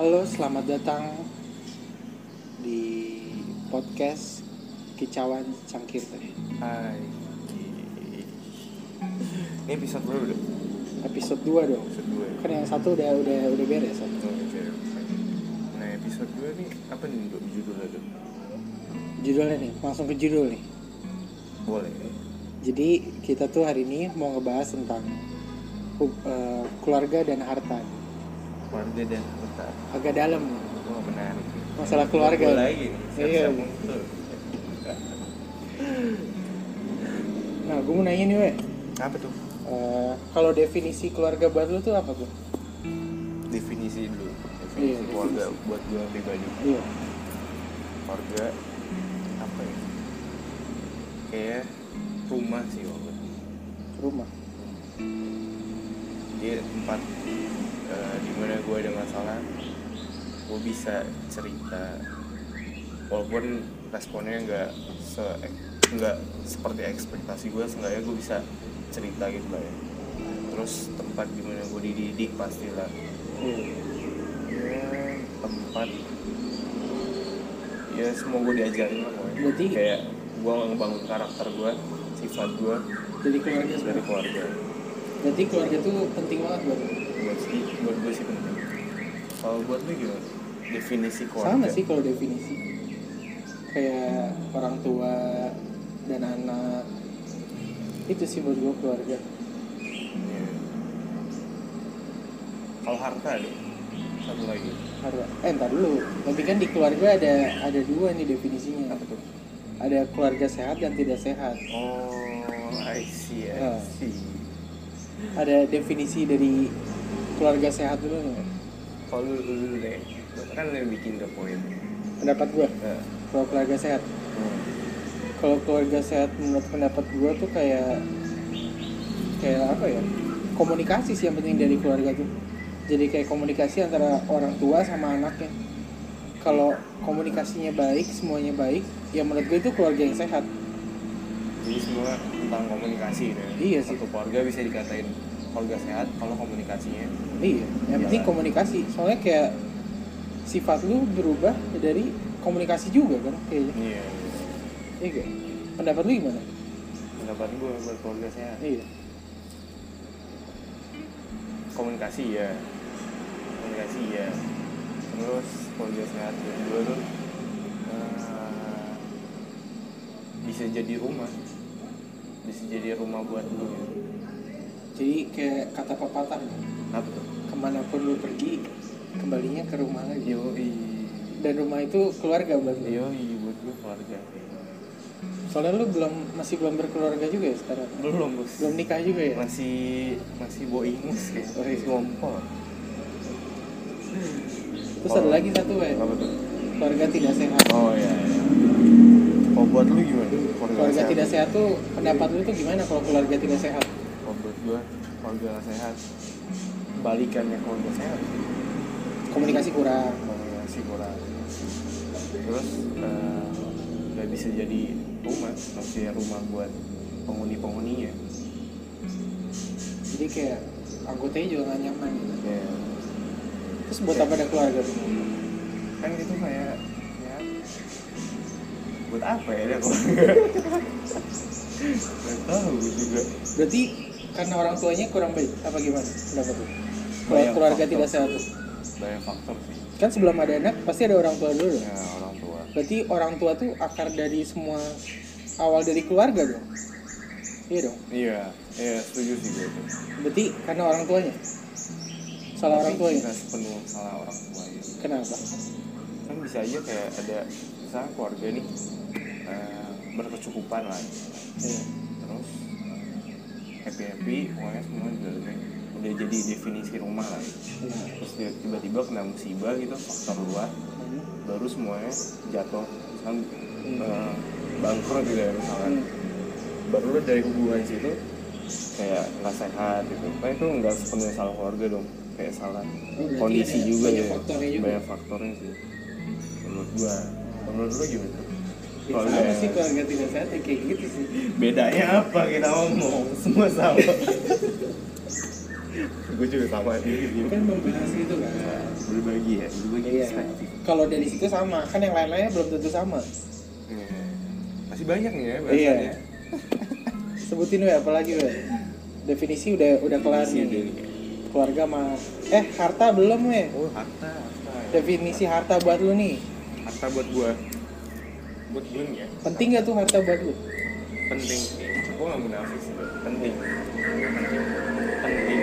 Halo, selamat datang di podcast Kicauan Cangkir teh. Hai. Ini episode berapa udah? Episode 2 dong. Episode 2 ya? Kan yang satu udah udah udah beres. Satu. Oh, oke, oke. Nah, episode 2 nih apa nih untuk judulnya tuh? Judulnya nih, langsung ke judul nih. Boleh. Jadi kita tuh hari ini mau ngebahas tentang eh, keluarga dan harta. Keluarga dan harta. Agak dalam menarik. nih. Masalah keluarga. Gua lagi nih. Iya. Nah, gue mau nanya nih, we. Apa tuh? Eh, kalau definisi keluarga buat lu tuh apa tuh? Definisi dulu. Iya, Definisi keluarga buat gue pribadi. Iya. Keluarga apa ya? Kayak rumah sih waktu Rumah. Dia tempat eh, di mana gue ada masalah gue bisa cerita. Walaupun responnya nggak se nggak seperti ekspektasi gue seenggaknya gue bisa cerita gitu lah ya. Terus tempat di mana gue dididik pastilah. Iya. ya tempat ya semua gue diajarin lah pokoknya. Berarti- kayak gue ngebangun karakter gue sifat gue Jadi keluarga dari keluarga Berarti keluarga tuh penting banget buat buat sih buat gue sih penting. Kalau buat lu gimana? Definisi keluarga. Sama sih kalau definisi. Kayak orang tua dan anak. Itu sih buat gue keluarga. Iya. kalau harta deh satu lagi. Harta. Eh entar dulu. Tapi kan di keluarga ada ada dua nih definisinya. Apa tuh? Ada keluarga sehat dan tidak sehat. Oh I see I Ah. see ada definisi dari keluarga sehat dulu nggak? Kalau lu lu dulu deh. Kan lu yang bikin the point pendapat gue kalau keluarga sehat? Hmm. kalau keluarga sehat menurut pendapat gue tuh kayak kayak apa ya? Komunikasi sih yang penting dari keluarga tuh. Jadi kayak komunikasi antara orang tua sama anaknya. Kalau komunikasinya baik semuanya baik ya menurut gue itu keluarga yang sehat. Jadi semua tentang komunikasi deh Iya sih. satu keluarga bisa dikatain keluarga sehat kalau komunikasinya. Iya yang penting Iya. komunikasi. Soalnya kayak sifat lu berubah dari komunikasi juga kan kayaknya. Iya iya. Gak? pendapat lu gimana? Pendapat gue buat keluarga sehat. Iya. Komunikasi ya komunikasi ya terus keluarga sehat gue tuh eh, bisa jadi rumah bisa jadi rumah buat lu ya. jadi kayak kata pepatah apa tuh? Ke mana pun lu pergi kembalinya ke rumah lagi. Yo dan rumah itu keluarga buat lu yo buat gue keluarga. Soalnya lu belum masih belum berkeluarga juga ya sekarang? Belum bos. Belum nikah juga ya? Masih masih boingus ya Oh, iya. masih ngompol. Terus ada lagi satu ya? Keluarga tidak sehat. Oh ya, ya. Kalau buat lu gimana? Keluarga tidak sehat tuh pendapat lu tuh gimana kalau keluarga tidak sehat? Kalau buat gue keluarga sehat balikannya keluarga sehat. Komunikasi kurang. Komunikasi kurang. Terus eh, nggak bisa jadi rumah maksudnya rumah buat penghuni penghuninya jadi kayak anggotanya juga gak nyaman gitu. Ya terus buat apa ada keluarga tuh? Kan itu kayak ya buat apa ya? Keluarga nggak tahu gue juga. Berarti karena orang tuanya kurang baik apa gimana pendapat lu? Kalau Banyak keluarga faktor. tidak sehat tuh? Banyak faktor sih. Kan sebelum ada anak pasti ada orang tua dulu. Ya orang tua. Berarti orang tua tuh akar dari semua awal dari keluarga dong? Iya dong? Iya iya setuju sih gue itu. Berarti karena orang tuanya? Salah orang Tapi tuanya? nggak sepenuh salah orang tua ya kenapa? Kan bisa aja kayak ada misalnya keluarga nih eh, berkecukupan lah Iya. terus happy happy pokoknya semua udah udah jadi definisi rumah lah Iya. terus tiba-tiba kena musibah gitu faktor luar Hmm. baru semuanya jatuh misalnya eh, bangkrut gitu ya misalkan Hmm. baru dari hubungan situ kayak nggak sehat gitu kan itu nggak sepenuhnya salah keluarga dong kayak salah berarti kondisi juga banyak ya faktornya juga. banyak faktornya sih menurut gua menurut lu gimana? Ya, Keluarga- sama sih keluarga tidak sehat ya kayak gitu sih. Bedanya apa kita ngomong? Semua sama. Gue juga sama sih. Kan membahas gitu kan. Berbagi ya berbagi Iya. kalau dari situ sama. Kan yang lain-lainnya belum tentu sama. Iya. masih banyak nih ya iya. Bahasannya sebutin we apalagi we definisi udah udah kelar nih. udah. Keluarga mah eh harta belum we oh harta harta. Definisi harta buat lu nih harta buat gue buat gue ya? Penting gak tuh harta buat lu? Penting sih. Gue nggak munafik sih penting penting. Penting.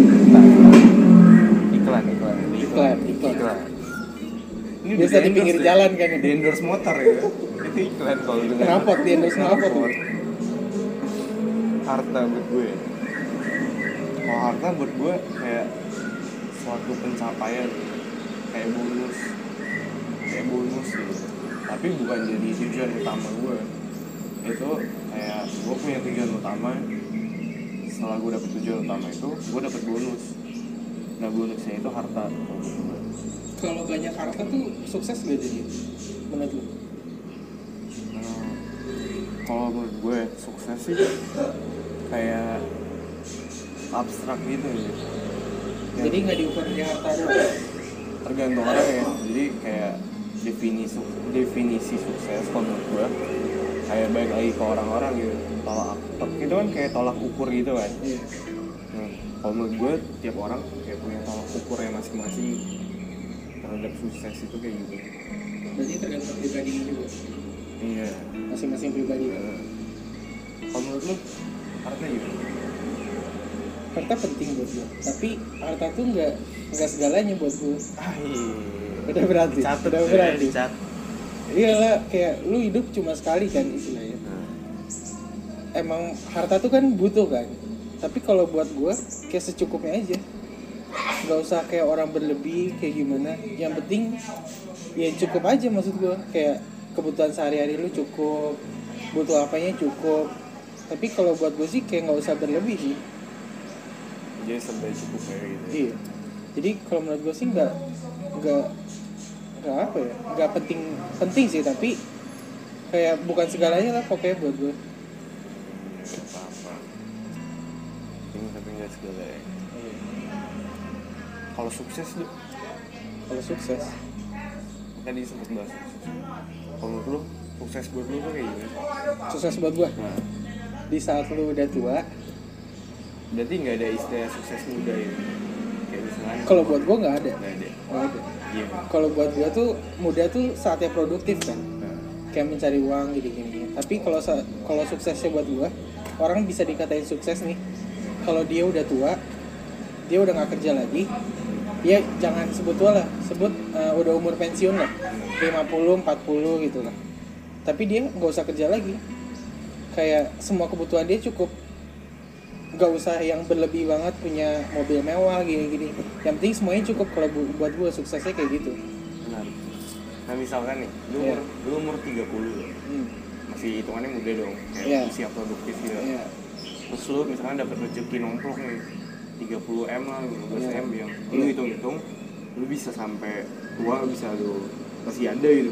Bentar, iklan. Iklan Iklan, iklan. ini Biasa di pinggir jalan ya. kan ini. di endorse motor ya? Itu iklan kalau dengan Kenapa? Di endorse tuh? harta buat gue. Kalau harta buat gue kayak suatu pencapaian kayak bonus kayak bonus gitu. Tapi bukan jadi tujuan utama gue itu kayak gue punya tujuan utama. Setelah gue dapet tujuan utama itu gue dapet bonus. Nah bonusnya itu harta. Kalau banyak harta tuh sukses gak jadi menurut lu? Nah, kalau menurut gue sukses sih kayak abstrak gitu ya. Ya, jadi nggak diukur dari harta doang? Tergantung orang ya. Jadi kayak definisi definisi sukses kalau menurut gue kayak baik lagi ke orang-orang gitu tolak itu kan kayak tolak ukur gitu kan. Iya. Nah, kalau menurut gue tiap orang kayak punya tolak ukurnya masing-masing terhadap sukses itu kayak gitu. Berarti tergantung pribadinya juga. Iya. Masing-masing pribadi. Nah, kalau menurut lu harta gimana? harta penting buat gua. Tapi harta tuh nggak nggak segalanya buat gua. Ah, iya. Udah berarti, Dicatat udah ya, berarti. dicatat. iyalah kayak lu hidup cuma sekali kan istilahnya. Nah, emang harta tuh kan butuh kan. Tapi kalau buat gua kayak secukupnya aja. Nggak usah kayak orang berlebih kayak gimana. Yang penting ya cukup aja maksud gua. Kayak kebutuhan sehari-hari lu cukup butuh apanya cukup. Tapi kalau buat gue sih kayak nggak usah berlebih sih. Jadi serba cukup kayak gitu. iya. Jadi kalau menurut gue sih nggak nggak nggak apa ya nggak penting penting sih tapi kayak bukan segalanya lah pokoknya buat gue Nggak apa-apa. Ini tapi nggak segala ya. Kalau sukses lu, kalau sukses tadi sempat bahas. Kalau menurut lu, sukses buat lu tuh kayak gimana? sukses buat gue Nah, di saat lu udah tua berarti nggak ada istilah sukses muda ya? Kayak misalnya. kalau buat gue nggak ada nggak ada. nggak ada Iya. kalau buat gue tuh muda tuh saatnya produktif kan. Nah, kayak mencari uang gini gini tapi kalau kalau suksesnya buat gue orang bisa dikatain sukses nih. Kalau dia udah tua dia udah nggak kerja lagi dia jangan sebut tua lah. Sebut eh, udah umur pensiun lah. 50 40 gitu lah. Tapi dia nggak usah kerja lagi. Kayak semua kebutuhan dia cukup nggak usah yang berlebih banget punya mobil mewah gini-gini yang penting semuanya cukup kalau bu- buat gue suksesnya kayak gitu menarik. Nah misalkan nih, lu Iya. umur, lu umur 30 loh. hmm. masih hitungannya muda dong kayak Iya. usia produktif gitu Iya. terus lu misalkan dapat rezeki nomplok nih 30 m lah 15 Iya. m yang lu Iya. hitung-hitung lu bisa sampai tua bisa lu masih ada gitu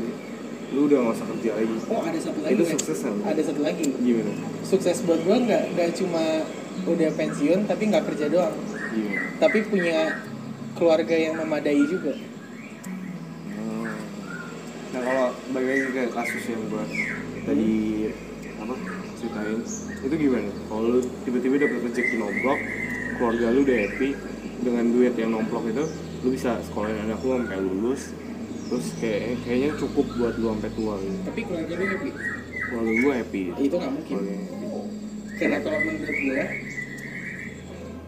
lu udah gak usah kerja lagi oh ada satu lagi itu sukses kan ada satu lagi gimana sukses buat gue nggak nggak cuma udah pensiun tapi nggak kerja doang. Gimana tapi punya keluarga yang memadai juga. Hmm. nah kalau balik lagi ke kasus yang gua tadi apa ceritain itu gimana? Kalau lu tiba-tiba dapet rezeki nomplok keluarga lu udah happy dengan duit yang nomplok itu lu bisa sekolahin anak lu sampai lulus terus kayak kayaknya cukup buat lu sampai tua gitu. Tapi keluarga lu happy? Keluarga gua happy. Itu nggak mungkin. Karena kalau menurut gue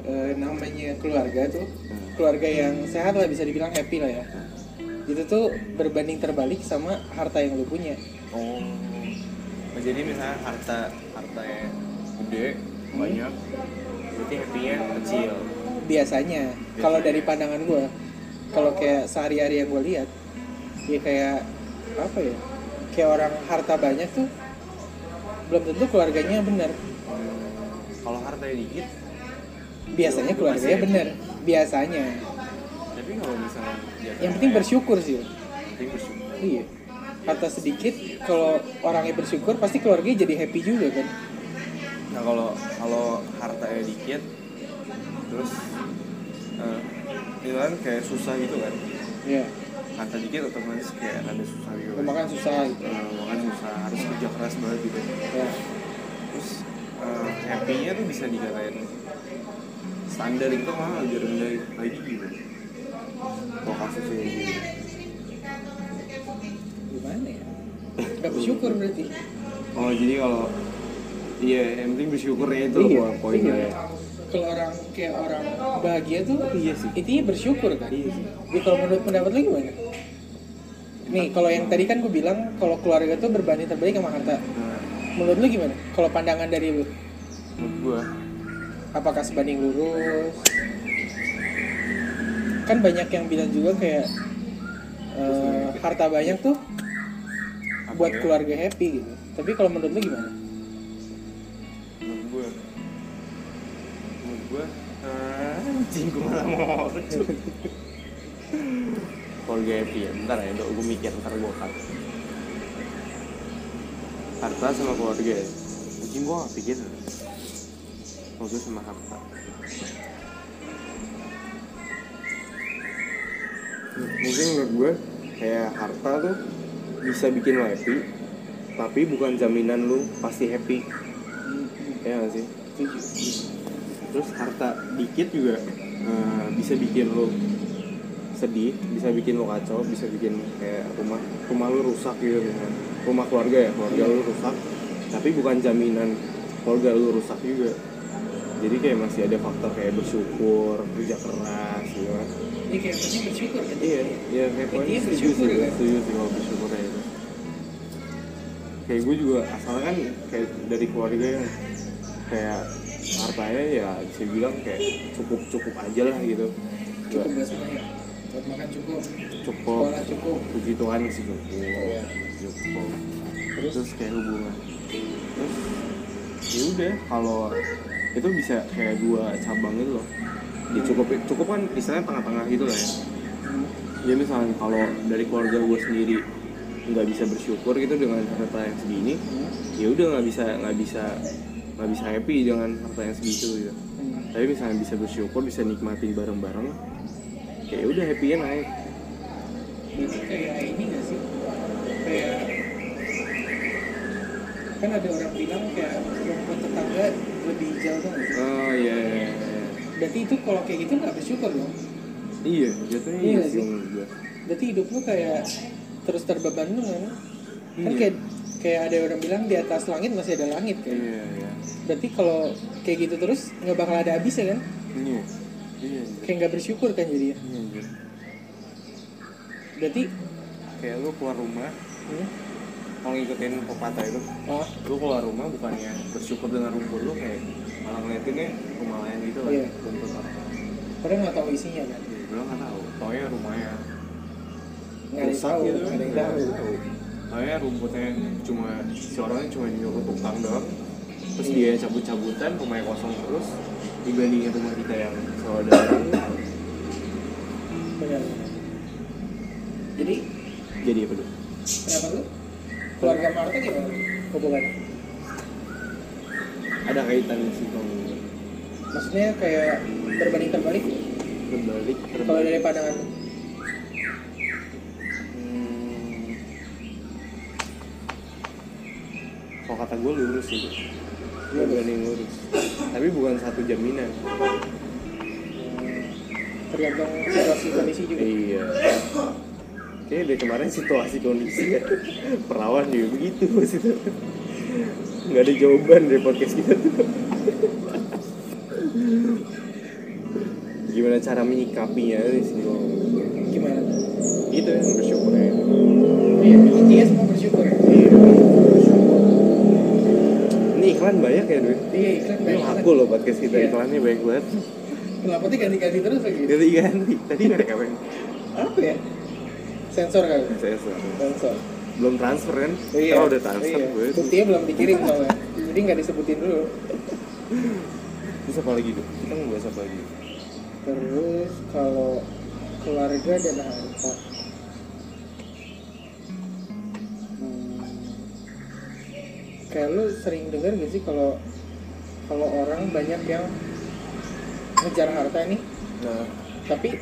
eh, namanya keluarga tuh Hmm. keluarga yang sehat lah bisa dibilang happy lah ya. Itu tuh berbanding terbalik sama harta yang lu punya. Oh. Nah, jadi misalnya harta harta yang gede banyak berarti happy-nya kecil. Biasanya. Kalau dari pandangan gue kalau kayak sehari-hari yang gue lihat ya kayak apa ya kayak orang harta banyak tuh belum tentu keluarganya benar. Kalau hartanya dikit biasanya keluarganya benar biasanya. Tapi kalau misalnya yang penting bersyukur sih. yang penting bersyukur. Iya. Harta sedikit kalau orangnya bersyukur pasti keluarganya jadi happy juga kan. Nah kalau kalau hartanya dikit terus eh itu kan kayak susah gitu kan. Iya. kata dikit otomatis kayak ada susah gitu kan. Makan susah gitu. Eh, makan susah. Harus kerja keras banget gitu. Ya. terus eh, happy-nya tuh bisa dikatain standar itu malah lebih rendah lagi gitu kalau kasusnya kayak Gimana ya? Gak bersyukur berarti. oh jadi kalau iya yang penting bersyukurnya itu Iya, poinnya iya. ya Kalau orang kayak orang bahagia tuh iya sih intinya bersyukur kan. iya sih Jadi kalau menurut pendapat lu gimana? Nih, kalau yang tadi kan gue bilang kalau keluarga tuh berbanding terbalik sama harta. nah, Menurut lu gimana? Kalau pandangan dari lu, menurut gua apakah sebanding lurus? Kan banyak yang bilang juga kayak eh, harta banyak tuh apa buat ya? keluarga happy gitu. Tapi kalau menurut lu gimana? menurut gua menurut gua ah, anjing gua malah mau keluarga happy ya bentar ya dok gua mikir ntar gua cut harta sama keluarga ya anjing gua gak pikir keluarga sama mungkin menurut gue kayak harta tuh bisa bikin lo happy tapi bukan jaminan lu pasti happy. Ya gak sih? Terus harta dikit juga eh, bisa bikin lo sedih bisa bikin lo kacau bisa bikin kayak rumah rumah lu rusak gitu misalnya. Rumah keluarga ya keluarga lu rusak tapi bukan jaminan keluarga lu rusak juga jadi kayak masih ada faktor kayak bersyukur kerja keras gitu kan Ini kayak penting bersyukur kan? iya iya kayak Intinya pokoknya setuju sih kan? setuju sih kalau bersyukur ya itu kayak gue juga asalnya kan kayak dari keluarga yang kayak hartanya ya bisa bilang kayak cukup cukup aja lah gitu Cukup buat semuanya. Buat makan cukup, cukup sekolah cukup. puji Tuhan sih cukup Iya. cukup Terus? terus kayak hubungan terus ya udah kalau itu bisa kayak dua cabang gitu loh. Ya cukup cukup kan istilahnya tengah-tengah gitu lah ya. Ya misalnya kalau dari keluarga gue sendiri nggak bisa bersyukur gitu dengan harta yang segini ya udah nggak bisa nggak bisa nggak bisa happy dengan harta yang segitu gitu. Tapi misalnya bisa bersyukur bisa nikmatin bareng-bareng kayak udah happy-nya naik. Berarti kayak ini gak sih? Kayak kan ada orang bilang kayak rumput tetangga lebih hijau tuh oh iya iya, iya. Berarti itu kalau kayak gitu nggak bersyukur dong? iya jatuhnya Iya iya sih. gue Berarti hidup lu kayak terus terbeban lu kan? Kan Iya. kayak kayak ada orang bilang di atas langit masih ada langit kan? iya iya Berarti kalau kayak gitu terus nggak bakal ada habisnya kan? iya iya iya Kayak nggak bersyukur kan jadinya? iya anjir. Berarti kayak lu keluar rumah hmm, mau ngikutin pepatah itu oh lu keluar rumah bukannya bersyukur dengan rumput lu kayak malah ngeliatinnya rumah lain gitu lah Iya. rumput apa padahal nggak tahu isinya kan? Iya, gue nggak tahu taunya rumahnya Nggak tahu, gitu nggak Nggak tahu. Taunya rumputnya cuma si orangnya cuma nyuruh tukang doang terus Iya. dia cabut-cabutan rumahnya kosong terus dibandingin rumah kita yang Benar. Jadi jadi apa tuh? kenapa lu? Keluarga Marta gimana? Hubungannya? ada kaitannya sih kalau Maksudnya kayak berbanding terbalik berbalik kalau terbalik dari pandangan? Hmm. Kalau kata gue lurus sih, gue berani lurus. Tapi bukan satu jaminan. tergantung situasi kondisi juga. Iya. Kayaknya dari kemarin situasi kondisi ya. Perawan juga begitu maksudnya. Nggak ada jawaban dari podcast kita tuh. Gimana cara menyikapinya sih Gimana? itu yang bersyukur ya. Iya, intinya semua bersyukur. Iya. Ini iklan banyak ya, Dwi? Iya, iklan Ini banyak laku loh podcast kita, Iya. iklannya banyak banget Kenapa ganti-ganti terus lagi? Ganti ganti, tadi nggak ada kapan Apa ya? Sensor kali. Suara. Sensor. Belum transfer kan? Iya. Kalau udah transfer iya. gue Buktinya belum dikirim soalnya. Jadi nggak disebutin dulu. Terus apa lagi tuh? Kita mau bahas apa lagi? Terus kalau keluarga dan harta. Hmm, kayak lu sering dengar gak sih kalau kalau orang banyak yang ngejar harta nih nah tapi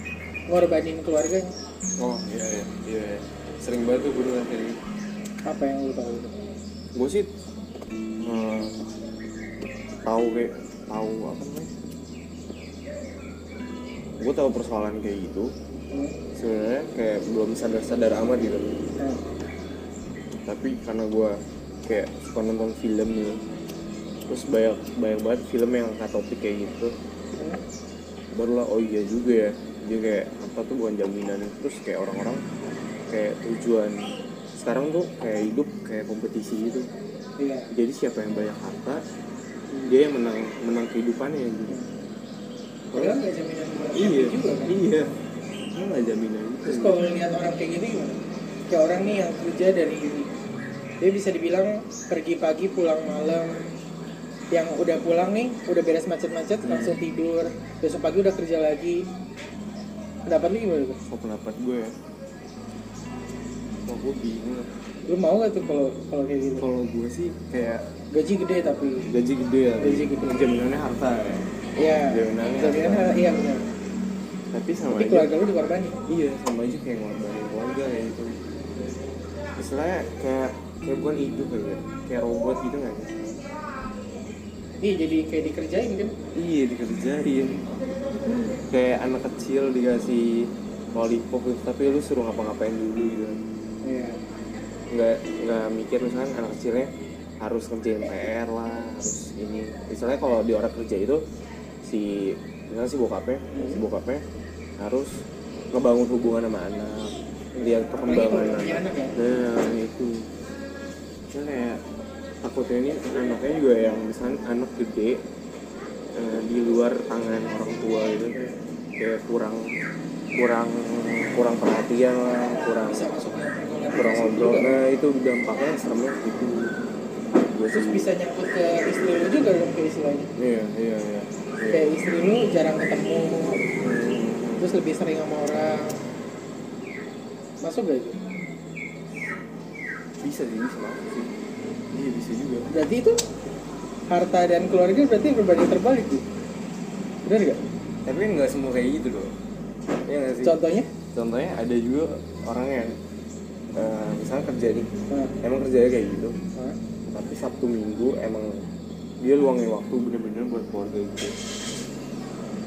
ngorbanin keluarganya oh iya iya iya. Sering banget tuh gue dengar kayak gitu. Apa yang lu tahu itu? Gue sih eh, tahu kayak tahu apa namanya? Gue tahu persoalan kayak gitu. Hmm. sebenarnya kayak belum sadar sadar amat gitu. Nah, tapi karena gue kayak suka nonton film nih terus banyak banyak banget film yang angkat topik kayak gitu. Hmm. barulah oh iya juga ya dia kayak apa tuh bukan jaminan terus kayak orang-orang kayak tujuan. Sekarang tuh kayak hidup kayak kompetisi gitu. Iya. Jadi siapa yang banyak harta dia yang menang menang kehidupannya gitu. Padahal nggak jaminan iya juga kan? iya. Ini nggak jaminan gitu terus kalau lihat orang kayak gitu gimana kayak orang nih yang kerja dari dia bisa dibilang pergi pagi pulang malam. Yang udah pulang nih udah beres macet-macet Hmm. langsung tidur. Besok pagi udah kerja lagi pendapat lu gimana tuh oh pendapat gue ya? Wah gue bingung lah. lu mau gak tuh kalau kalau kayak gitu Kalau gue sih kayak gaji gede tapi. Gaji gede ya Gaji gede. Jaminannya harta ya. Iya. Jaminannya jaminan harta. iya benar. Tapi sama tapi aja keluarga lu dikorbanin? Iya sama aja kayak ngorbanin keluarga ya itu. Istilahnya kayak kayak bukan hidup kayak kayak robot gitu nggak sih? Iya jadi kayak dikerjain kan? Iya dikerjain. Kayak anak kecil dikasih lollipop gitu, tapi lu suruh ngapa-ngapain dulu gitu. Iya. Nggak nggak mikir misalkan anak kecilnya harus kerjain PR lah harus ini. Misalnya kalau di orang kerja itu si misalnya si bokapnya si bokapnya harus ngebangun hubungan sama anak lihat apalagi perkembangan anak. anak ya? Nah itu. Kayak takutnya ini anaknya juga yang misalnya anak gede eh, di luar tangan orang tua gitu kayak kurang kurang kurang perhatian lah kurang ke kurang ngobrol. Nah itu dampaknya seremnya gitu. Terus bisa nyangkut ke istri lu juga dong kayak istilahnya. Iya iya iya Iya. kayak istri lu jarang ketemu. Hmm, terus lebih sering sama orang. Masuk gak itu? Bisa sih bisa masuk sih iya bisa juga. Berarti itu harta dan keluarga berarti berbanding terbalik tuh benar gak tapi kan nggak semua kayak gitu dong. Iya nggak sih? Contohnya? Contohnya ada juga orang yang eh, misalnya kerja nih nah, emang kerjanya kayak gitu. Nah, tapi sabtu minggu emang dia luangin waktu bener-bener buat keluarga gitu.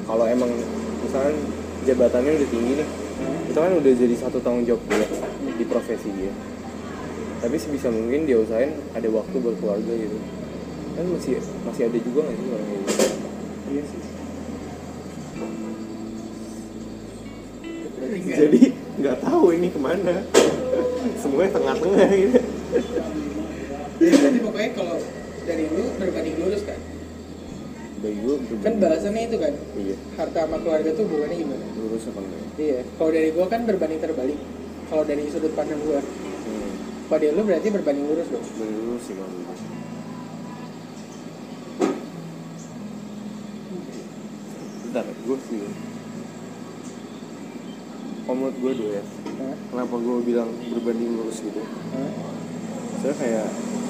Kalau emang misalnya jabatannya udah tinggi nih nah. itu kan udah jadi satu tanggung jawab dia di profesi dia tapi sebisa mungkin dia usahain ada waktu buat keluarga gitu. Kan masih masih ada juga nggak sih orang kayak gitu? Iya sih. Jadi nggak tahu ini ke mana. Semuanya tengah-tengah gitu. Jadi berarti pokoknya kalau dari lu berbanding lurus kan? Gue kan bahasannya itu kan? Iya. Harta sama keluarga tuh hubungannya gimana? Lurus apa enggak? Iya kalau dari gua kan berbanding terbalik. Kalau dari sudut pandang gua dari lu berarti berbanding lurus dong? Dari lurus sih kalau gue bentar gue sih. Kalau menurut gue dulu ya Hah? kenapa gue bilang berbanding lurus gitu? Hah? saya kayak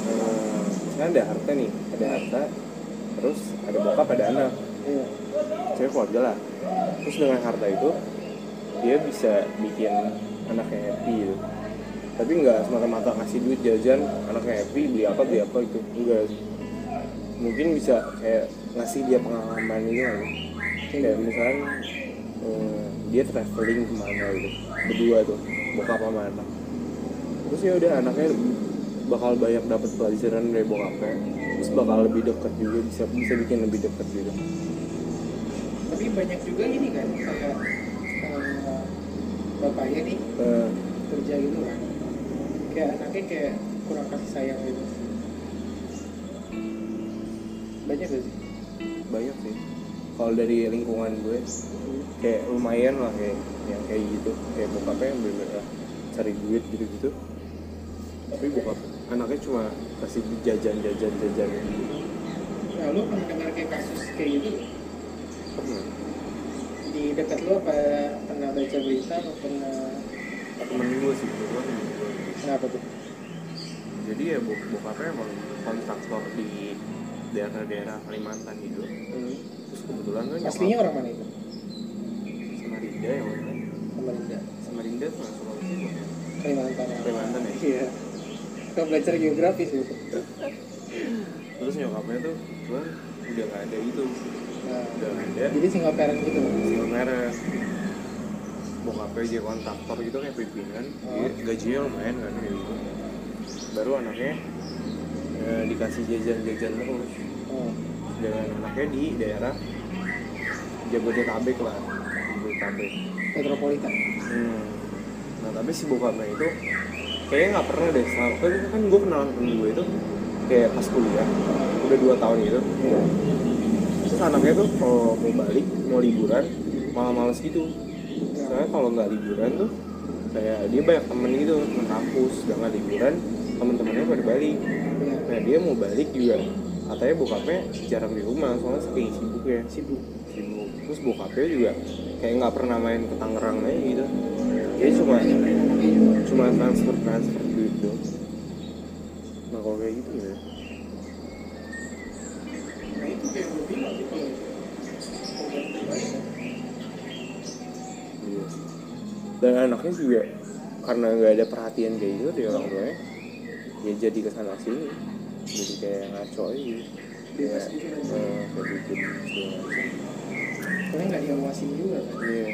eh, misalnya ada harta nih ada harta terus ada bokap ada anak. Iya. Saya keluarga lah. Terus dengan harta itu dia bisa bikin anaknya happy gitu tapi nggak semata-mata ngasih duit jajan anaknya happy beli apa beli apa gitu. Enggak mungkin bisa kayak ngasih dia pengalaman gitu kan. Kayak misalnya eh, dia traveling ke mana gitu berdua tuh bokap sama anak. Terus ya udah anaknya bakal banyak dapat pelajaran dari bokapnya terus bakal lebih dekat juga bisa bisa bikin lebih dekat gitu. Tapi banyak juga ini kan kayak eh, bapaknya nih Eh, kerja gitu kan kayak anaknya kayak kurang kasih sayang gitu. Banyak gak sih? Banyak sih. Kalau dari lingkungan gue kayak lumayan lah kayak yang kayak gitu. Kayak bokapnya yang bener-bener cari duit gitu-gitu. Tapi bokap anaknya cuma kasih jajan jajan jajan gitu nah lu pernah dengar kayak kasus kayak gitu? Pernah. Di dekat lu apa pernah baca berita atau pernah temen gue sih gue kenapa tuh? Jadi ya bok bokapnya emang kontraktor di daerah-daerah Kalimantan gitu. Hmm. terus kebetulan tuh aslinya orang mana itu? Samarinda ya mana Samarinda Samarinda tuh nggak Sulawesi bukan? Kalimantan Kalimantan ya? Iya. Kita belajar geografis gitu terus nyokapnya tuh kebetulan udah nggak ada gitu. Nah, udah nggak ada. Jadi single parent gitu single parent bokapnya jadi kontraktor gitu kayak pimpinan Oh. dia gajinya lumayan kan kayak gitu baru anaknya eh, dikasih jajan-jajan terus oh. dengan anaknya di daerah Jabodetabek lah Jabodetabek metropolitan hmm. nah tapi si bokapnya itu kayaknya nggak pernah deh selama kan, kan gue kenalan temen gue itu kayak pas kuliah udah dua tahun gitu Iya. terus anaknya tuh kalau mau balik mau liburan malah males gitu soalnya kalau nggak liburan tuh kayak dia banyak temen gitu temen kampus nggak liburan temen-temennya pada balik. Nah dia mau balik juga katanya bokapnya jarang di rumah soalnya saking sibuk ya sibuk. Sibuk. Terus bokapnya juga kayak nggak pernah main ke Tangerang aja gitu. Dia cuma cuma transfer transfer duit doang. Nah kalau kayak gitu ya nah itu kayak gue bilang gitu Iya sih. Dan anaknya juga karena nggak ada perhatian kayak gitu dari orang tuanya, ya jadi ke sana sini, jadi kayak ngaco aja gitu. Kayak gitu. eh, kayak bikin karena nggak diawasin juga kan Iya.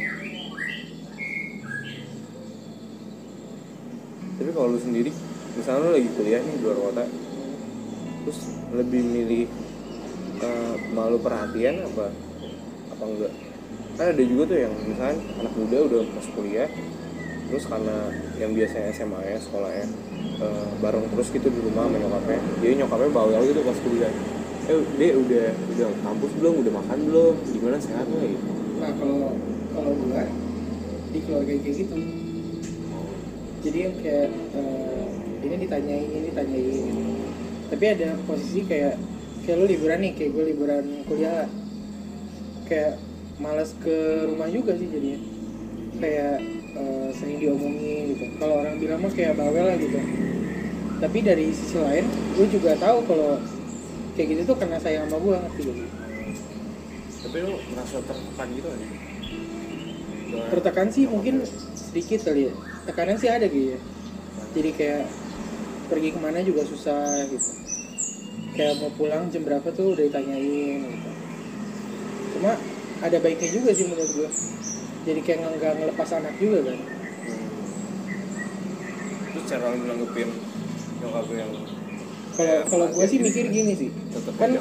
Tapi kalau lu sendiri, misalnya lu lagi kuliah nih di luar kota, terus lebih milih eh, malu perhatian apa apa enggak? Kan ada juga tuh yang misalnya anak muda udah masuk kuliah, terus karena yang biasanya SMA ya sekolahnya eh, bareng terus gitu di rumah sama nyokapnya, jadi nyokapnya bawel gitu pas kuliah. Eh, dia udah udah kampus belum, udah makan belum, gimana sehat gitu? nah kalau kalau gue di keluarga kayak gitu jadi yang kayak eh, ini ditanyain ini ditanyain gitu. tapi ada posisi kayak kayak lu liburan nih kayak gue liburan kuliah kayak malas ke rumah juga sih jadinya. Kayak eh, sering diomongin gitu. Kalau orang bilang mah kayak bawel lah gitu. Tapi dari sisi lain gue juga tahu kalau kayak gitu tuh karena sayang sama gue ngerti sih? tapi lu merasa tertekan gitu aja tertekan sih mungkin sedikit kali ya. Tekanan sih ada gitu ya. Jadi kayak pergi ke mana juga susah gitu. Kayak mau pulang jam berapa tuh udah ditanyain gitu. Cuma ada baiknya juga sih menurut gue jadi kayak nggak nggak ngelepas anak juga kan. Terus cara lu nanggepin nyokap yang kalau kalau gue sih mikir gini sih. Tetap Kan-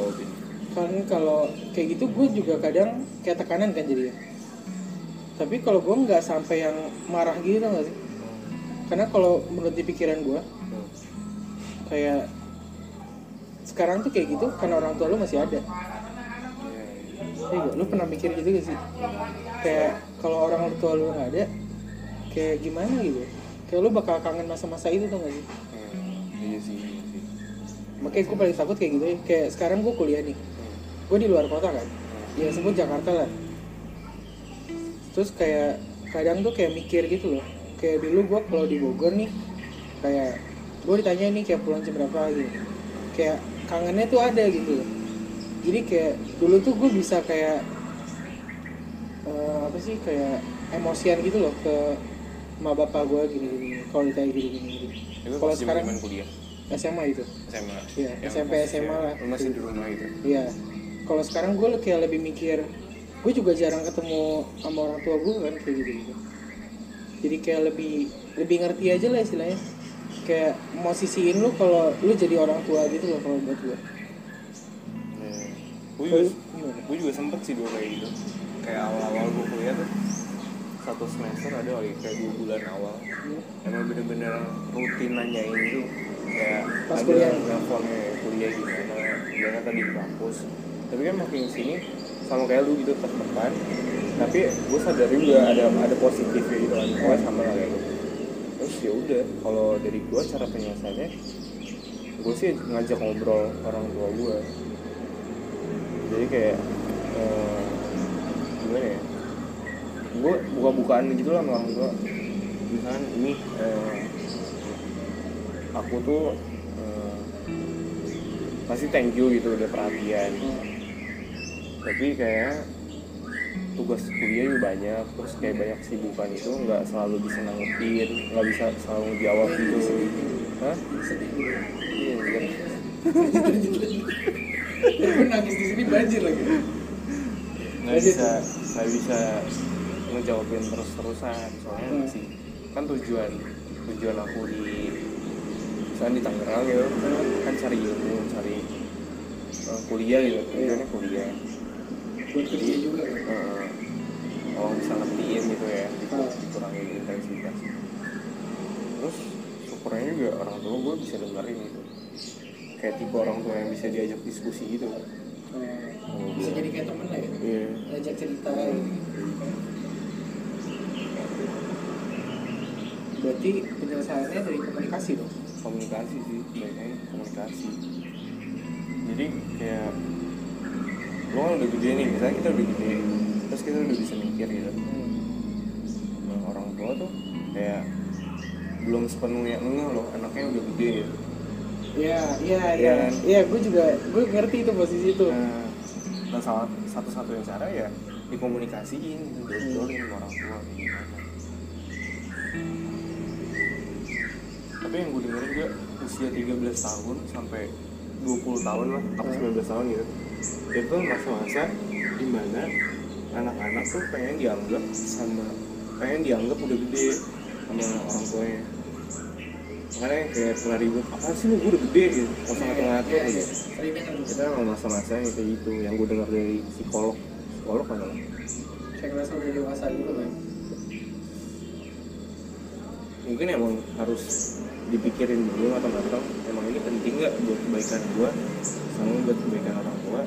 kan kalau kayak gitu gue juga kadang kayak tekanan kan jadinya. Tapi kalau gue nggak sampai yang marah gitu tau gak sih? Karena kalau menurut di pikiran gue Hmm. kayak sekarang tuh kayak gitu karena orang tua lu masih ada Iya gak? Lu pernah mikir gitu gak sih? Kayak kalau orang tua lu nggak ada, kayak gimana gitu? Kayak lu bakal kangen masa-masa itu tuh gak sih? Hmm, iya sih iya sih Makanya gue paling takut kayak gitu ya. Kayak sekarang gue kuliah nih, Hmm. gue di luar kota kan? Ya sebut Jakarta lah. Terus kayak kadang tuh kayak mikir gitu loh. Kayak dulu gue kalau di Bogor nih, kayak gue ditanya nih kayak pulang jam berapa gitu. Kayak kangennya tuh ada gitu loh. Jadi kayak dulu tuh gue bisa kayak eh, apa sih kayak emosian gitu loh ke sama bapak gue gini gini kalau ditanya gini gini gini. Kalau sekarang kuliah SMA itu. SMA Iya, Yang SMP, SMA lah. lu masih di rumah gitu Iya. Kalau sekarang gue kayak lebih mikir, gue juga jarang ketemu sama orang tua gue kan kayak gitu gitu. Jadi kayak lebih lebih ngerti aja lah istilahnya. Kayak mau sisiin lu kalau lu jadi orang tua gitu loh kalau buat gue. Gue juga gue juga sempet sih dulu kayak gitu. Kayak awal-awal gue kuliah tuh satu semester ada kali kayak dua bulan awal. Hmm. emang bener-bener rutin nanyain gitu kayak Pas ada kuliah? nelfonnya kuliah gimana gimana tadi di kampus. Tapi kan makin sini sama kayak lu gitu tertekan tapi gue sadar juga ada ada positifnya gitu kan pokoknya sama lah kayak gitu terus ya udah kalau dari gue cara penyelesaiannya gue sih ngajak ngobrol orang tua gue jadi kayak eh, gimana ya? Gue buka-bukaan gitu lah sama orang tua. Misalkan ini eh, aku tuh eh, pasti thank you gitu udah perhatian. Tapi kayak tugas kuliah juga banyak terus kayak banyak kesibukan itu nggak selalu bisa nanggepin nggak bisa selalu ngejawab gitu hah? Sedih iya iya. gue nangis di sini banjir lagi. Nggak bisa nggak bisa ngejawabin terus terusan soalnya Hmm. sih kan tujuan tujuan aku di misalnya di Tangerang gitu kan cari ilmu cari eh, kuliah gitu. Tujuannya kuliah. Buat kerja juga kan Heeh. oh bisa ngertiin gitu ya Hmm. dikurangin intensitas. Terus syukurnya juga orang tua gue bisa dengerin gitu kayak tipe orang tua yang bisa diajak diskusi gitu. Eh, sama bisa gue jadi kayak temen lah ya? Iya. Ngajak cerita gitu. berarti penyelesaiannya dari komunikasi dong? Komunikasi sih baiknya komunikasi. Jadi kayak lo kan udah gede nih misalnya kita udah gede terus kita udah bisa mikir gitu. Nah, orang tua tuh kayak belum sepenuhnya enggak loh anaknya udah gede. gitu Iya, iya, Iya iya. kan? Iya, gue juga gue ngerti itu posisi itu. Nah, nah salah satu-satunya cara ya dikomunikasiin, diobrolin sama orang tua gimana. Tapi yang gue dengerin juga usia 13 tahun sampai 20 tahun lah, atau 19 tahun gitu. Itu masa-masa di mana anak-anak tuh pengen dianggap sama pengen dianggap udah gede sama orang tuanya. Makanya kayak pernah ribut, apa sih lu gue udah gede gitu, nggak usah ngatur-ngatur Iya, gitu iya. Kita emang masa-masa yang kayak gitu yang gue dengar dari psikolog psikolog kan Kayak ngerasa udah dewasa gitu kan. mungkin emang harus dipikirin dulu matang-matang emang ini penting nggak buat kebaikan gue sama buat kebaikan orang tua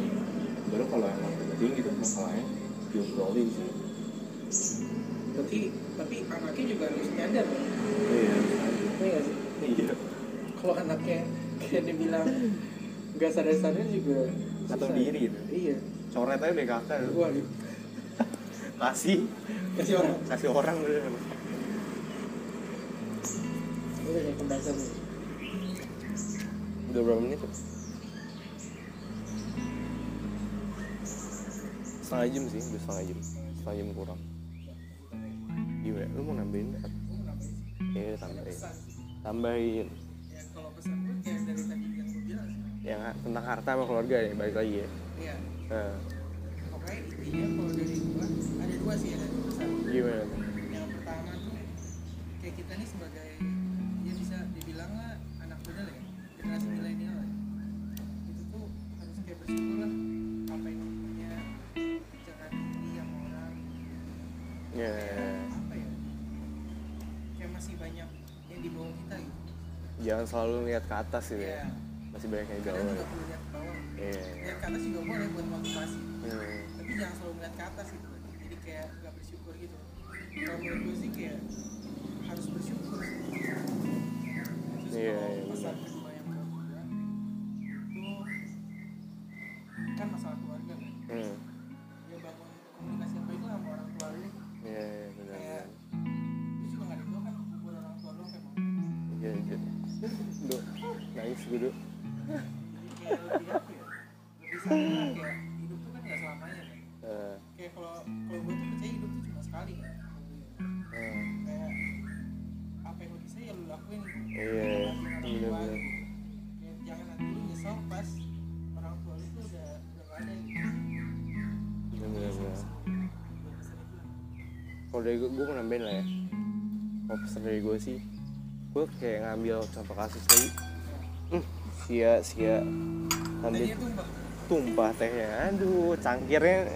baru kalau emang penting gitu masalahnya diobrolin sih Berarti tapi anaknya juga harus nyadar kan. iya Iya nggak sih? Iya Kalau anaknya kayak dibilang nggak sadar-sadar juga atau diri gitu Iya. coret aja BKK. Wah, kasih kasih orang. kasih orang udah Udah kayak pembahasan nih. udah berapa menit tuh setengah jam sih udah setengah jam setengah jam kurang gimana lu mau nambahin? Iya tambahin tambahin. Ya kalau pesan gue kayak dari tadi yang gue bilang yang tentang harta sama keluarga ya balik lagi ya? Iya. nah, Pokoknya intinya kalau dari gue ada dua sih ada dua pesan. gimana? Yang pertama tuh kayak kita nih sebagai ya bisa dibilang lah anak muda lah ya generasi milenial lah ya. itu tuh harus kayak bersyukur lah apa yang punya jangan iri sama orang. Ya apa ya? Kayak masih banyak yang di bawah kita gitu. Jangan selalu lihat ke atas gitu ya. Ya masih banyak yang juga ya. lihat ke bawah. Iya. lihat ke atas juga boleh buat motivasi. Hmm. tapi jangan selalu melihat ke atas gitu. Jadi kayak gak bersyukur gitu. Kalau menurut gue sih kayak harus bersyukur terus Iya, kalau iya, dari gue, gue mau nambahin lah ya. Kalau pesan dari gue sih, gue kayak ngambil contoh kasus tadi. Hmm, sia sia ambil Tadinya tumpah tumpah tehnya aduh cangkirnya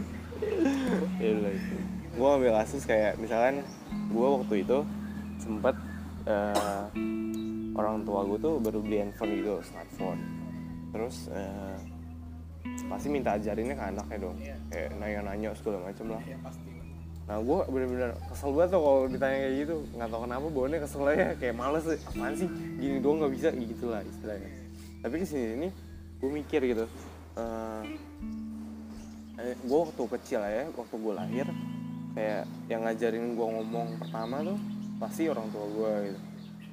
Gila itu gue ambil kasus kayak misalkan gue waktu itu sempet eh, orang tua gue tuh baru beli handphone gitu smartphone terus eh, pasti minta ajarinnya ke anaknya dong Iya. kayak nanya-nanya segala macem lah ya pasti. Nah gue bener-bener kesel banget tuh kalau ditanya kayak gitu. Nggak tahu kenapa bawaannya kesel aja kayak males apaan sih? Gini doang nggak bisa gitu lah istilahnya. Tapi ke sini ini gue mikir gitu. Eh gue waktu kecil ya waktu gue lahir kayak yang ngajarin gue ngomong pertama tuh pasti orang tua gue gitu.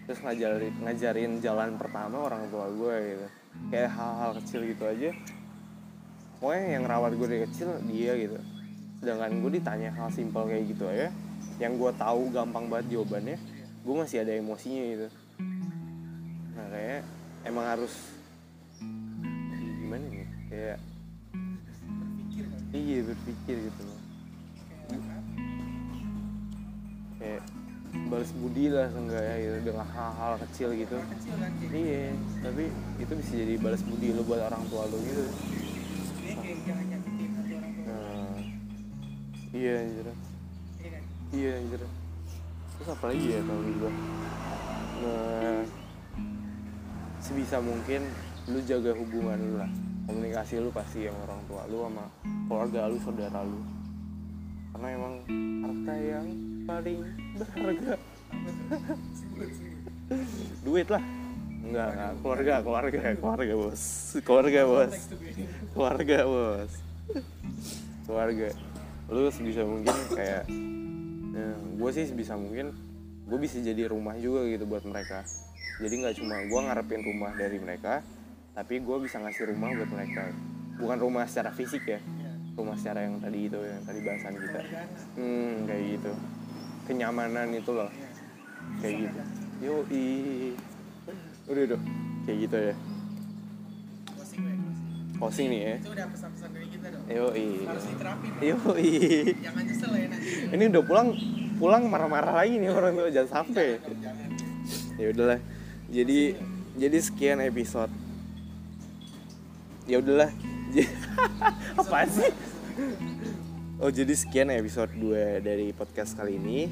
Terus ngajarin ngajarin jalan pertama orang tua gue gitu. Kayak hal-hal kecil gitu aja. Pokoknya yang rawat gue dari kecil dia gitu sedangkan gue ditanya hal simpel kayak gitu ya yang gue tahu gampang banget jawabannya gue masih ada emosinya gitu. Nah kayak emang harus gimana nih kayak berpikir kan? iya berpikir gitu loh. Kayak balas budi lah seenggaknya gitu dengan hal-hal kecil gitu. Kan iya tapi itu bisa jadi balas budi lo buat orang tua lo gitu iya anjir. Iya anjir. Terus apa lagi ya kalau gue nah sebisa mungkin lu jaga hubungan lu lah. Komunikasi lu pasti sama orang tua lu sama keluarga lu saudara lu. Karena emang harta yang paling berharga. Duit lah. Enggak enggak. Keluarga keluarga keluarga bos. Keluarga bos. Keluarga bos. Keluarga lu sebisa mungkin kayak gue sih sebisa mungkin gue bisa jadi rumah juga gitu buat mereka. Jadi nggak cuma gue ngarepin rumah dari mereka tapi gue bisa ngasih rumah buat mereka. Bukan rumah secara fisik ya rumah secara yang tadi itu yang tadi bahasan kita. Hmm kayak gitu. Kenyamanan itu loh. Kayak gitu. Yo udah udah. Kayak gitu ya. Closing nih ya. Itu udah pesan-pesan yo harus diterapin dong. yo jangan nyesel ya nanti ini udah pulang pulang marah-marah lagi nih orang tua jangan sampai. Jangan dong, jangan. Ya udahlah. Jadi jadi sekian episode. Ya udahlah. Apa sih? Oh jadi sekian episode 2 dari podcast kali ini.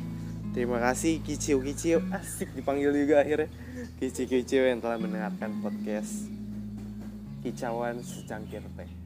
Terima kasih kicau kicau asik dipanggil juga akhirnya. Kicau kicau yang telah mendengarkan podcast kicauan secangkir teh